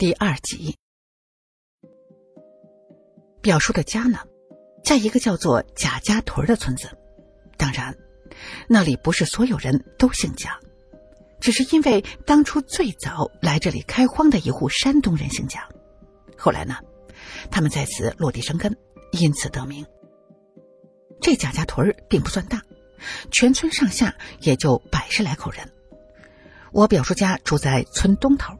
第二集。表叔的家呢，在一个叫做贾家屯的村子。当然，那里不是所有人都姓贾，只是因为当初最早来这里开荒的一户山东人姓贾。后来呢，他们在此落地生根，因此得名。这贾家屯并不算大，全村上下也就百十来口人。我表叔家住在村东头，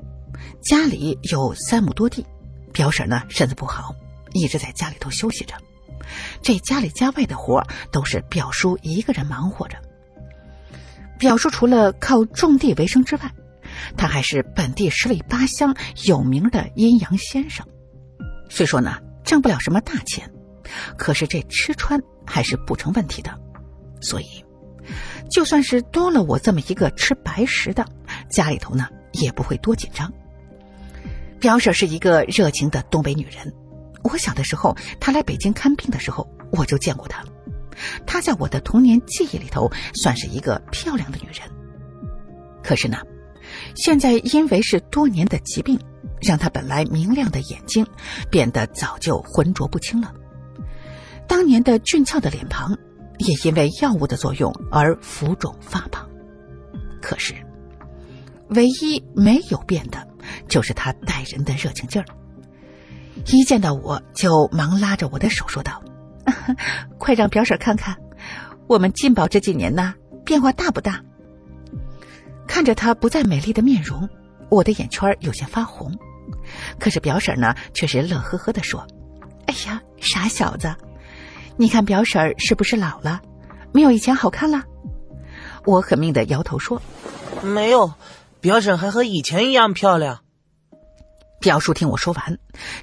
家里有三亩多地。表婶呢身子不好。一直在家里头休息着，这家里家外的活都是表叔一个人忙活着。表叔除了靠种地为生之外，他还是本地十里八乡有名的阴阳先生。虽说呢挣不了什么大钱，可是这吃穿还是不成问题的。所以，就算是多了我这么一个吃白食的，家里头呢也不会多紧张。表婶是一个热情的东北女人。我小的时候，她来北京看病的时候，我就见过她。她在我的童年记忆里头算是一个漂亮的女人。可是呢，现在因为是多年的疾病，让她本来明亮的眼睛变得早就浑浊不清了。当年的俊俏的脸庞，也因为药物的作用而浮肿发胖。可是，唯一没有变的，就是她待人的热情劲儿。一见到我就忙拉着我的手说道：“ 快让表婶看看，我们进宝这几年呢变化大不大？”看着她不再美丽的面容，我的眼圈有些发红。可是表婶呢却是乐呵呵的说：“哎呀，傻小子，你看表婶是不是老了，没有以前好看了？”我狠命的摇头说：“没有，表婶还和以前一样漂亮。”表叔听我说完，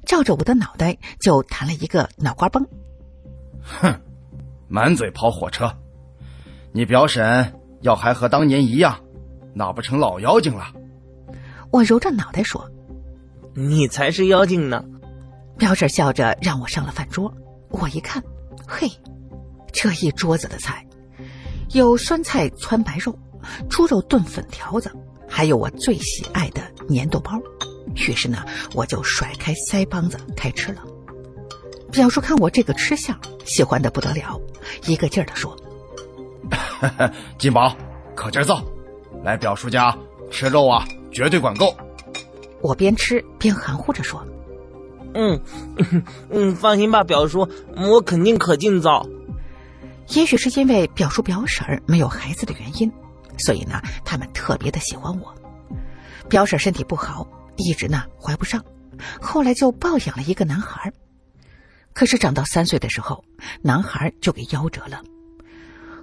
照着我的脑袋就弹了一个脑瓜崩。哼，满嘴跑火车！你表婶要还和当年一样，那不成老妖精了？我揉着脑袋说：“你才是妖精呢！”表婶笑着让我上了饭桌。我一看，嘿，这一桌子的菜，有酸菜汆白肉、猪肉炖粉条子，还有我最喜爱的粘豆包。于是呢，我就甩开腮帮子开吃了。表叔看我这个吃相，喜欢的不得了，一个劲儿的说：“金宝，可劲儿造，来表叔家吃肉啊，绝对管够。”我边吃边含糊着说：“嗯，嗯，放心吧，表叔，我肯定可劲造。”也许是因为表叔表婶没有孩子的原因，所以呢，他们特别的喜欢我。表婶身体不好。一直呢怀不上，后来就抱养了一个男孩可是长到三岁的时候，男孩就给夭折了。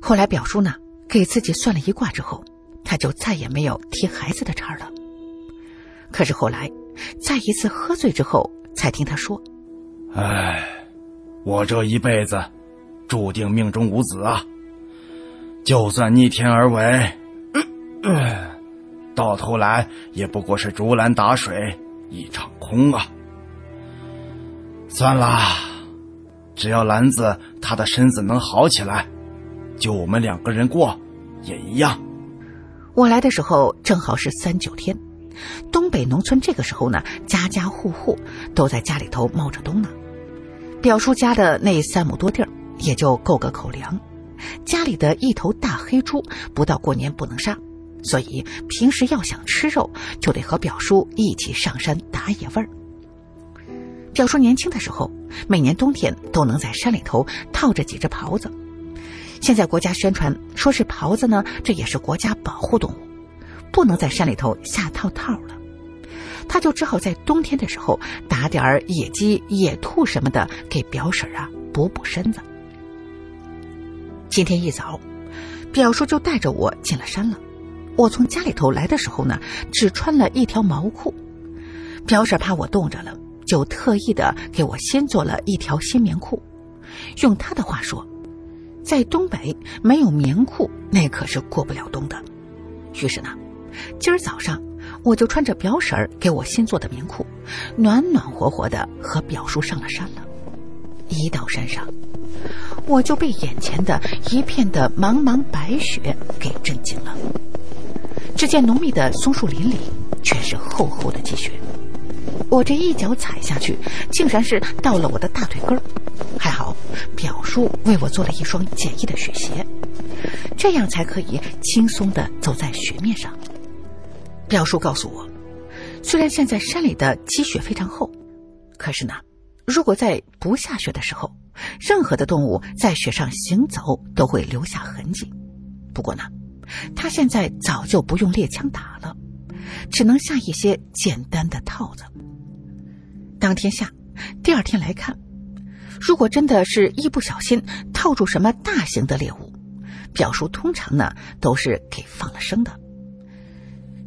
后来表叔呢给自己算了一卦之后，他就再也没有提孩子的茬了。可是后来，在一次喝醉之后，才听他说：“哎，我这一辈子注定命中无子啊！就算逆天而为。”到头来也不过是竹篮打水一场空啊！算了，只要兰子她的身子能好起来，就我们两个人过也一样。我来的时候正好是三九天，东北农村这个时候呢，家家户户都在家里头冒着冬呢。表叔家的那三亩多地儿也就够个口粮，家里的一头大黑猪不到过年不能杀。所以平时要想吃肉，就得和表叔一起上山打野味儿。表叔年轻的时候，每年冬天都能在山里头套着几只狍子。现在国家宣传说是狍子呢，这也是国家保护动物，不能在山里头下套套了。他就只好在冬天的时候打点儿野鸡、野兔什么的给表婶啊补补身子。今天一早，表叔就带着我进了山了。我从家里头来的时候呢，只穿了一条毛裤。表婶怕我冻着了，就特意的给我先做了一条新棉裤。用她的话说，在东北没有棉裤，那可是过不了冬的。于是呢，今儿早上我就穿着表婶给我新做的棉裤，暖暖和和的和表叔上了山了。一到山上，我就被眼前的一片的茫茫白雪给震惊了。只见浓密的松树林里，全是厚厚的积雪，我这一脚踩下去，竟然是到了我的大腿根儿。还好，表叔为我做了一双简易的雪鞋，这样才可以轻松的走在雪面上。表叔告诉我，虽然现在山里的积雪非常厚，可是呢，如果在不下雪的时候，任何的动物在雪上行走都会留下痕迹。不过呢，他现在早就不用猎枪打了，只能下一些简单的套子。当天下，第二天来看，如果真的是一不小心套住什么大型的猎物，表叔通常呢都是给放了生的。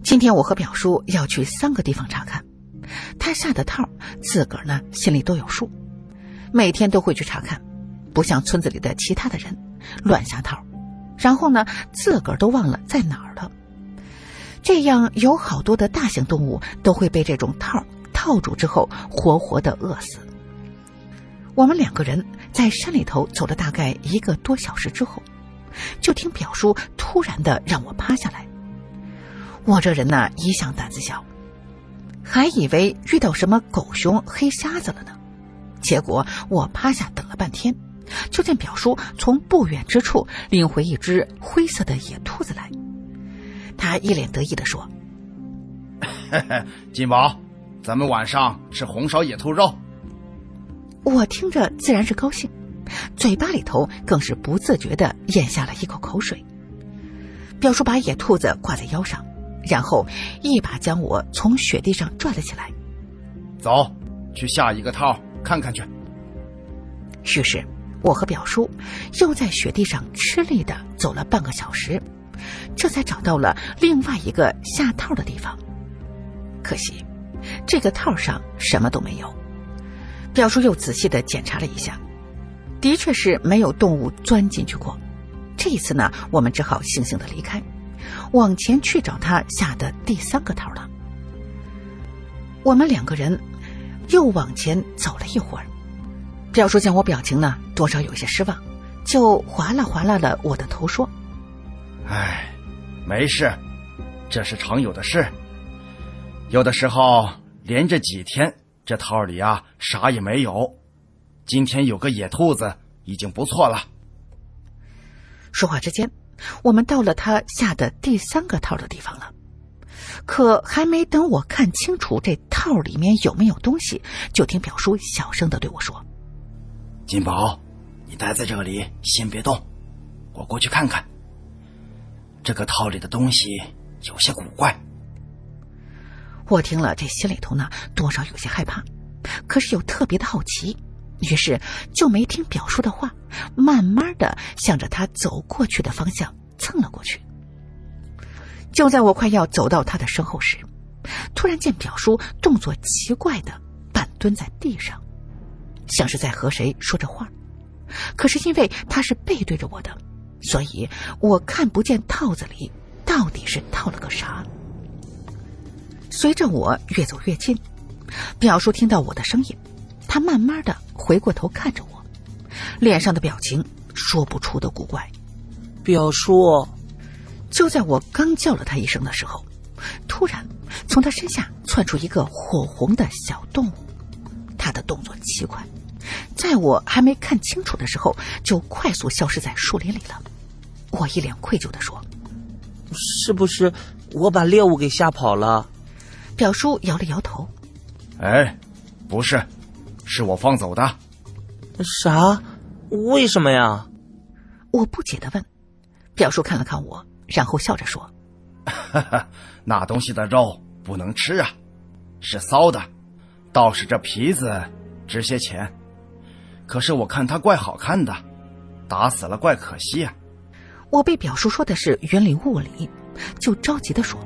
今天我和表叔要去三个地方查看，他下的套自个儿呢心里都有数，每天都会去查看，不像村子里的其他的人乱下套，然后呢自个儿都忘了在哪儿了。这样有好多的大型动物都会被这种套套住之后活活的饿死。我们两个人在山里头走了大概一个多小时之后，就听表叔突然的让我趴下来。我这人呢，一向胆子小，还以为遇到什么狗熊、黑瞎子了呢。结果我趴下等了半天，就见表叔从不远之处领回一只灰色的野兔子来。他一脸得意的说：“金宝，咱们晚上吃红烧野兔肉。”我听着自然是高兴，嘴巴里头更是不自觉的咽下了一口口水。表叔把野兔子挂在腰上。然后一把将我从雪地上拽了起来，走，去下一个套看看去。于是，我和表叔又在雪地上吃力的走了半个小时，这才找到了另外一个下套的地方。可惜，这个套上什么都没有。表叔又仔细的检查了一下，的确是没有动物钻进去过。这一次呢，我们只好悻悻的离开。往前去找他下的第三个套了。我们两个人又往前走了一会儿，表叔见我表情呢，多少有些失望，就划拉划拉了我的头，说：“哎，没事，这是常有的事。有的时候连着几天，这套里啊啥也没有。今天有个野兔子已经不错了。”说话之间。我们到了他下的第三个套的地方了，可还没等我看清楚这套里面有没有东西，就听表叔小声的对我说：“金宝，你待在这里，先别动，我过去看看。这个套里的东西有些古怪。”我听了，这心里头呢，多少有些害怕，可是又特别的好奇。于是就没听表叔的话，慢慢的向着他走过去的方向蹭了过去。就在我快要走到他的身后时，突然见表叔动作奇怪的半蹲在地上，像是在和谁说着话。可是因为他是背对着我的，所以我看不见套子里到底是套了个啥。随着我越走越近，表叔听到我的声音。他慢慢的回过头看着我，脸上的表情说不出的古怪。表叔，就在我刚叫了他一声的时候，突然从他身下窜出一个火红的小动物，他的动作奇快，在我还没看清楚的时候，就快速消失在树林里了。我一脸愧疚的说：“是不是我把猎物给吓跑了？”表叔摇了摇头：“哎，不是。”是我放走的，啥？为什么呀？我不解的问。表叔看了看我，然后笑着说：“哈哈，那东西的肉不能吃啊，是骚的。倒是这皮子值些钱，可是我看它怪好看的，打死了怪可惜啊。”我被表叔说的是云里雾里，就着急的说：“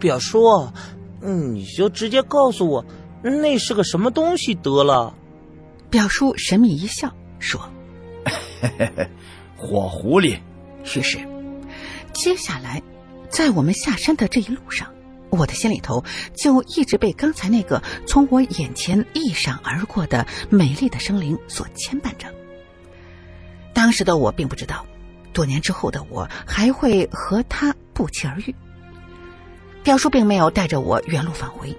表叔，你就直接告诉我。”那是个什么东西？得了，表叔神秘一笑说：“ 火狐狸。”于是，接下来，在我们下山的这一路上，我的心里头就一直被刚才那个从我眼前一闪而过的美丽的生灵所牵绊着。当时的我并不知道，多年之后的我还会和他不期而遇。表叔并没有带着我原路返回。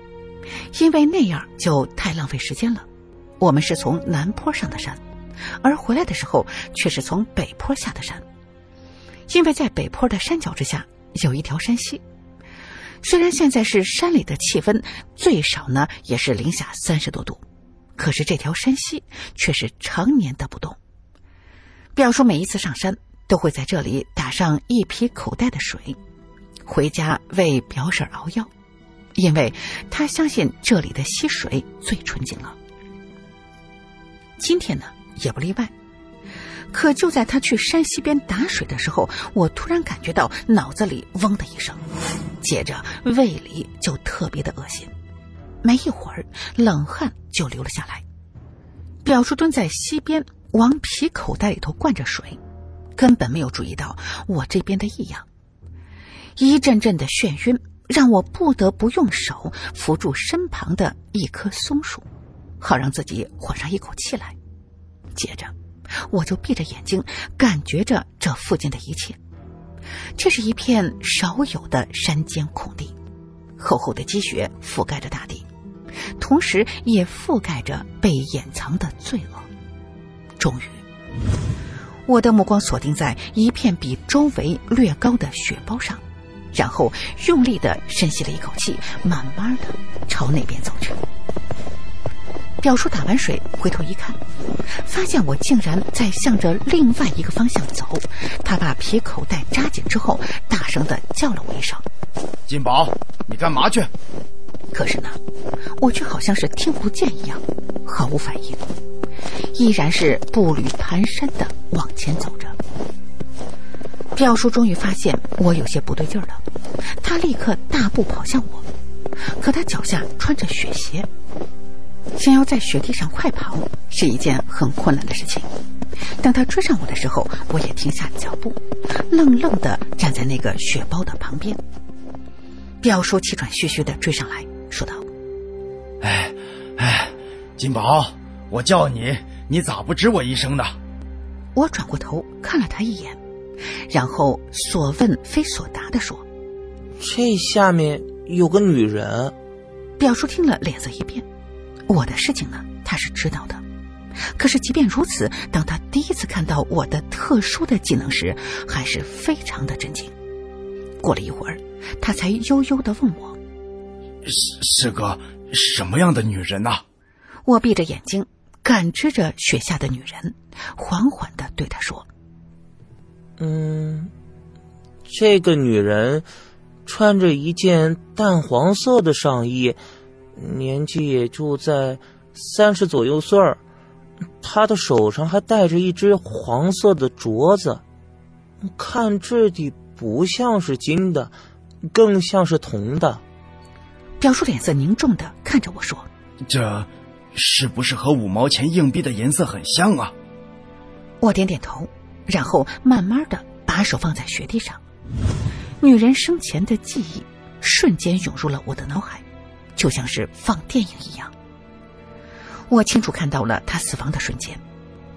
因为那样就太浪费时间了。我们是从南坡上的山，而回来的时候却是从北坡下的山。因为在北坡的山脚之下有一条山溪，虽然现在是山里的气温最少呢也是零下三十多度，可是这条山溪却是常年的不动。表叔每一次上山都会在这里打上一皮口袋的水，回家为表婶熬药，因为他相信这里的溪水最纯净了。今天呢也不例外。可就在他去山溪边打水的时候，我突然感觉到脑子里嗡的一声，接着胃里就特别的恶心，没一会儿冷汗就流了下来。表叔蹲在溪边，往皮口袋里头灌着水，根本没有注意到我这边的异样。一阵阵的眩晕让我不得不用手扶住身旁的一棵松树，好让自己缓上一口气来。接着。我就闭着眼睛，感觉着这附近的一切。这是一片少有的山间空地，厚厚的积雪覆盖着大地，同时也覆盖着被掩藏的罪恶。终于，我的目光锁定在一片比周围略高的雪包上，然后用力的深吸了一口气，慢慢的朝那边走去。表叔打完水，回头一看，发现我竟然在向着另外一个方向走。他把皮口袋扎紧之后，大声的叫了我一声：“金宝，你干嘛去？”可是呢，我却好像是听不见一样，毫无反应，依然是步履蹒跚的往前走着。表叔终于发现我有些不对劲了，他立刻大步跑向我，可他脚下穿着雪鞋。想要在雪地上快跑是一件很困难的事情。当他追上我的时候，我也停下脚步，愣愣的站在那个雪包的旁边。表叔气喘吁吁的追上来说道：“哎，哎，金宝，我叫你，你咋不吱我一声呢？”我转过头看了他一眼，然后所问非所答的说：“这下面有个女人。”表叔听了，脸色一变。我的事情呢，他是知道的。可是即便如此，当他第一次看到我的特殊的技能时，还是非常的震惊。过了一会儿，他才悠悠的问我：“是是个什么样的女人呢？”我闭着眼睛，感知着雪下的女人，缓缓的对他说：“嗯，这个女人穿着一件淡黄色的上衣。”年纪也就在三十左右岁儿，他的手上还戴着一只黄色的镯子，看质地不像是金的，更像是铜的。表叔脸色凝重的看着我说：“这是不是和五毛钱硬币的颜色很像啊？”我点点头，然后慢慢的把手放在雪地上，女人生前的记忆瞬间涌入了我的脑海。就像是放电影一样，我清楚看到了他死亡的瞬间，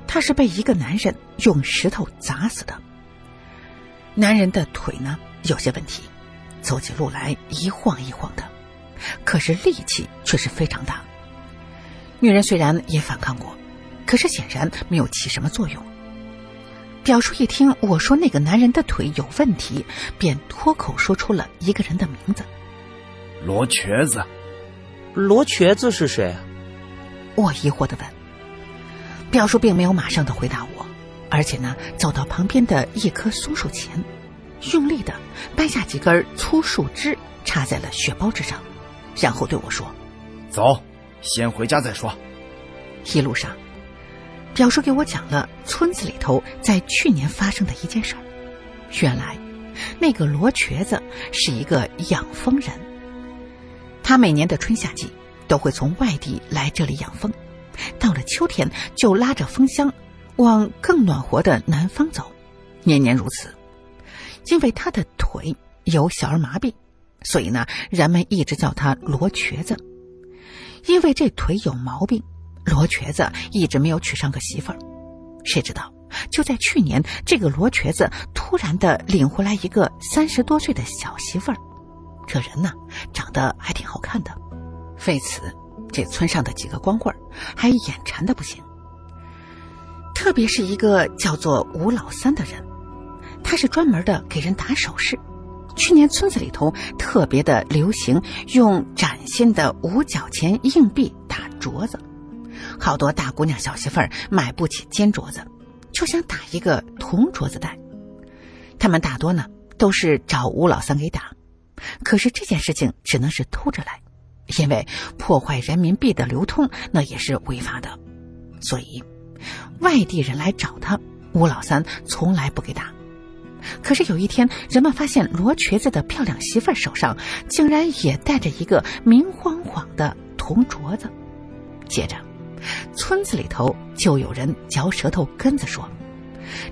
他是被一个男人用石头砸死的。男人的腿呢有些问题，走起路来一晃一晃的，可是力气却是非常大。女人虽然也反抗过，可是显然没有起什么作用。表叔一听我说那个男人的腿有问题，便脱口说出了一个人的名字：罗瘸子。罗瘸子是谁？我疑惑的问。表叔并没有马上的回答我，而且呢，走到旁边的一棵松树前，用力的掰下几根粗树枝，插在了雪包之上，然后对我说：“走，先回家再说。”一路上，表叔给我讲了村子里头在去年发生的一件事儿。原来，那个罗瘸子是一个养蜂人。他每年的春夏季都会从外地来这里养蜂，到了秋天就拉着蜂箱往更暖和的南方走，年年如此。因为他的腿有小儿麻痹，所以呢，人们一直叫他罗瘸子。因为这腿有毛病，罗瘸子一直没有娶上个媳妇儿。谁知道，就在去年，这个罗瘸子突然的领回来一个三十多岁的小媳妇儿。这人呢，长得还挺好看的，为此，这村上的几个光棍还眼馋的不行。特别是一个叫做吴老三的人，他是专门的给人打首饰。去年村子里头特别的流行用崭新的五角钱硬币打镯子，好多大姑娘小媳妇儿买不起尖镯子，就想打一个铜镯子戴。他们大多呢都是找吴老三给打，可是这件事情只能是偷着来，因为破坏人民币的流通那也是违法的，所以外地人来找他，吴老三从来不给打。可是有一天，人们发现罗瘸子的漂亮媳妇儿手上竟然也戴着一个明晃晃的铜镯子。接着，村子里头就有人嚼舌头根子说：“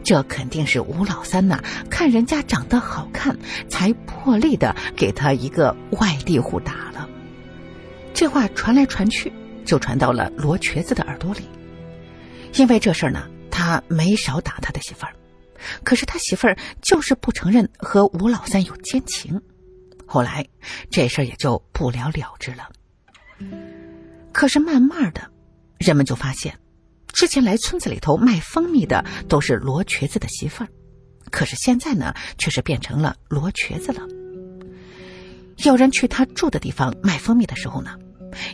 这肯定是吴老三呐，看人家长得好看，才破例的给他一个外地户打了。”这话传来传去，就传到了罗瘸子的耳朵里。因为这事儿呢，他没少打他的媳妇儿。可是他媳妇儿就是不承认和吴老三有奸情，后来这事儿也就不了了之了。可是慢慢的，人们就发现，之前来村子里头卖蜂蜜的都是罗瘸子的媳妇儿，可是现在呢，却是变成了罗瘸子了。有人去他住的地方卖蜂蜜的时候呢，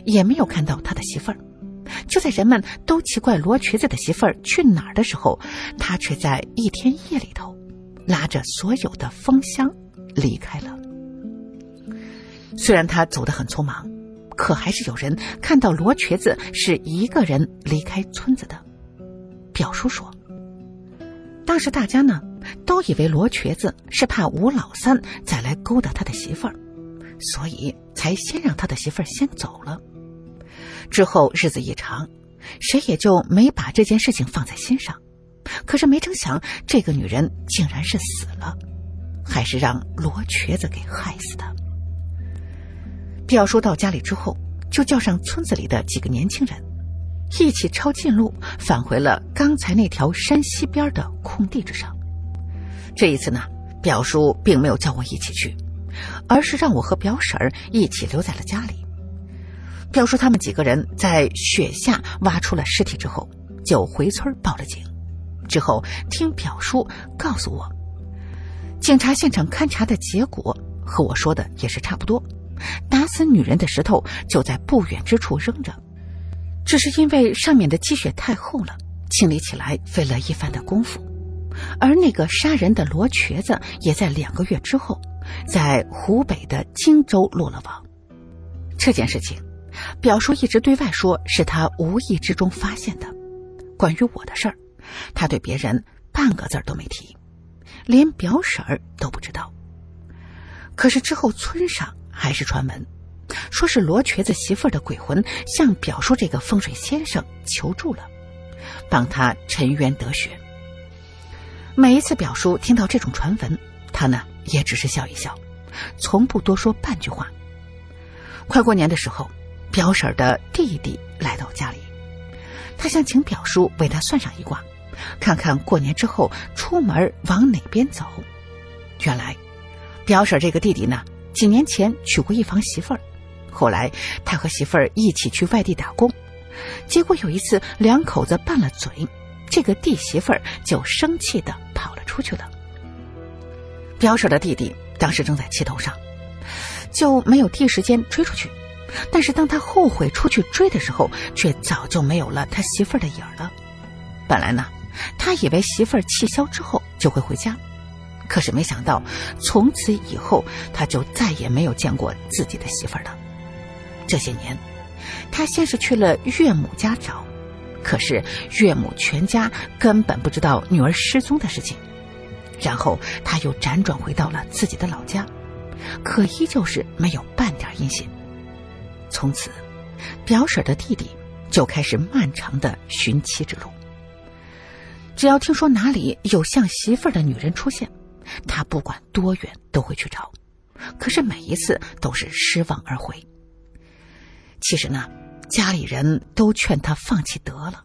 也没有看到他的媳妇儿。就在人们都奇怪罗瘸子的媳妇儿去哪儿的时候，他却在一天夜里头，拉着所有的蜂箱离开了。虽然他走得很匆忙，可还是有人看到罗瘸子是一个人离开村子的。表叔说，当时大家呢都以为罗瘸子是怕吴老三再来勾搭他的媳妇儿，所以才先让他的媳妇儿先走了。之后日子一长，谁也就没把这件事情放在心上。可是没成想，这个女人竟然是死了，还是让罗瘸子给害死的。表叔到家里之后，就叫上村子里的几个年轻人，一起抄近路返回了刚才那条山西边的空地之上。这一次呢，表叔并没有叫我一起去，而是让我和表婶儿一起留在了家里。表叔他们几个人在雪下挖出了尸体之后，就回村报了警。之后听表叔告诉我，警察现场勘查的结果和我说的也是差不多。打死女人的石头就在不远之处扔着，只是因为上面的积雪太厚了，清理起来费了一番的功夫。而那个杀人的罗瘸子也在两个月之后，在湖北的荆州落了网。这件事情。表叔一直对外说是他无意之中发现的，关于我的事儿，他对别人半个字儿都没提，连表婶儿都不知道。可是之后村上还是传闻，说是罗瘸子媳妇儿的鬼魂向表叔这个风水先生求助了，帮他沉冤得雪。每一次表叔听到这种传闻，他呢也只是笑一笑，从不多说半句话。快过年的时候。表婶的弟弟来到家里，他想请表叔为他算上一卦，看看过年之后出门往哪边走。原来，表婶这个弟弟呢，几年前娶过一房媳妇儿，后来他和媳妇儿一起去外地打工，结果有一次两口子拌了嘴，这个弟媳妇儿就生气的跑了出去了。表婶的弟弟当时正在气头上，就没有第一时间追出去。但是当他后悔出去追的时候，却早就没有了他媳妇儿的影儿了。本来呢，他以为媳妇儿气消之后就会回家，可是没想到从此以后他就再也没有见过自己的媳妇儿了。这些年，他先是去了岳母家找，可是岳母全家根本不知道女儿失踪的事情。然后他又辗转回到了自己的老家，可依旧是没有半点音信。从此，表婶的弟弟就开始漫长的寻妻之路。只要听说哪里有像媳妇儿的女人出现，他不管多远都会去找，可是每一次都是失望而回。其实呢，家里人都劝他放弃得了，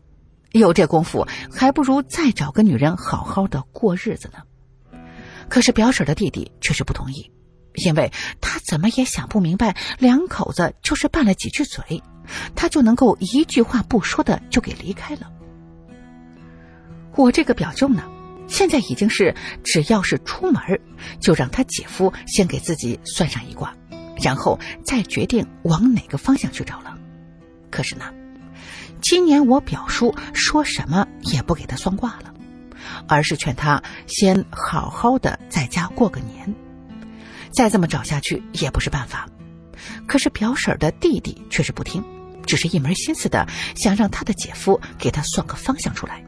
有这功夫，还不如再找个女人好好的过日子呢。可是表婶的弟弟却是不同意，因为他怎么也想不明白，两口子就是拌了几句嘴，他就能够一句话不说的就给离开了。我这个表舅呢，现在已经是只要是出门，就让他姐夫先给自己算上一卦，然后再决定往哪个方向去找了。可是呢，今年我表叔说什么也不给他算卦了，而是劝他先好好的在家过个年。再这么找下去也不是办法。可是表婶的弟弟却是不听，只是一门心思的想让他的姐夫给他算个方向出来。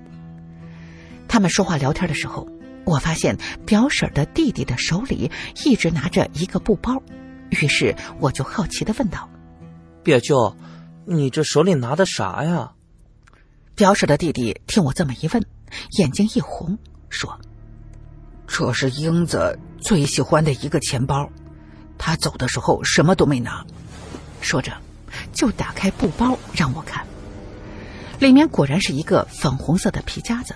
他们说话聊天的时候，我发现表婶的弟弟的手里一直拿着一个布包，于是我就好奇的问道：“表舅，你这手里拿的啥呀？”表婶的弟弟听我这么一问，眼睛一红，说：“这是英子最喜欢的一个钱包，他走的时候什么都没拿。”说着，就打开布包让我看，里面果然是一个粉红色的皮夹子。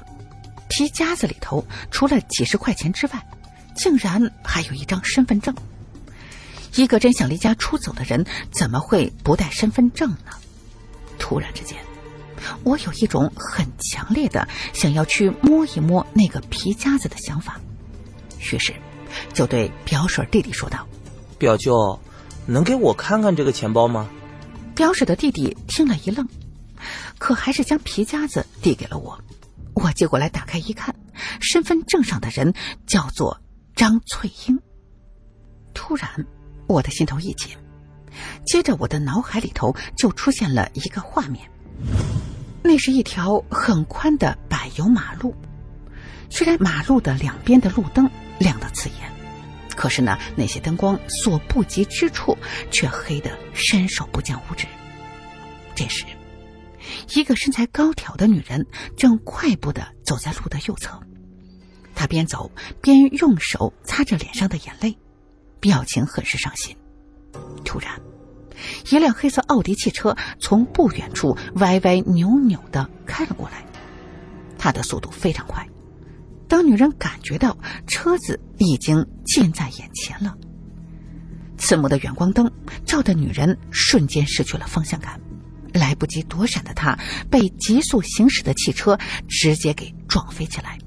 皮夹子里头除了几十块钱之外，竟然还有一张身份证。一个真想离家出走的人，怎么会不带身份证呢？突然之间，我有一种很强烈的想要去摸一摸那个皮夹子的想法，于是就对表婶弟弟说道：“表舅，能给我看看这个钱包吗？”表婶的弟弟听了一愣，可还是将皮夹子递给了我。我接过来打开一看，身份证上的人叫做张翠英。突然，我的心头一紧，接着我的脑海里头就出现了一个画面，那是一条很宽的柏油马路。虽然马路的两边的路灯亮得刺眼，可是呢，那些灯光所不及之处却黑得伸手不见五指。这时。一个身材高挑的女人正快步的走在路的右侧，她边走边用手擦着脸上的眼泪，表情很是伤心。突然，一辆黑色奥迪汽车从不远处歪歪扭扭的开了过来，它的速度非常快。当女人感觉到车子已经近在眼前了，刺目的远光灯照得女人瞬间失去了方向感。来不及躲闪的他，被急速行驶的汽车直接给撞飞起来，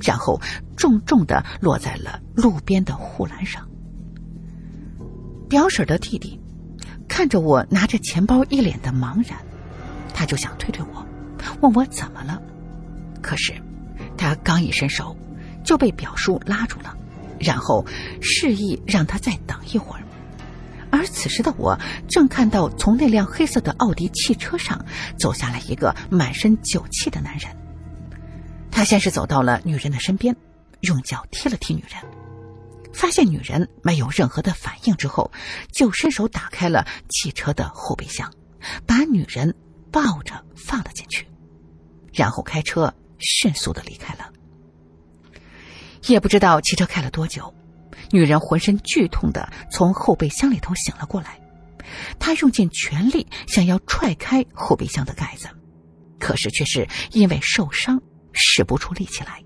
然后重重的落在了路边的护栏上。表婶的弟弟看着我拿着钱包，一脸的茫然，他就想推推我，问我怎么了。可是他刚一伸手，就被表叔拉住了，然后示意让他再等一会儿。此时的我正看到从那辆黑色的奥迪汽车上走下来一个满身酒气的男人。他先是走到了女人的身边，用脚踢了踢女人，发现女人没有任何的反应之后，就伸手打开了汽车的后备箱，把女人抱着放了进去，然后开车迅速的离开了。也不知道汽车开了多久。女人浑身剧痛的从后备箱里头醒了过来，她用尽全力想要踹开后备箱的盖子，可是却是因为受伤使不出力气来。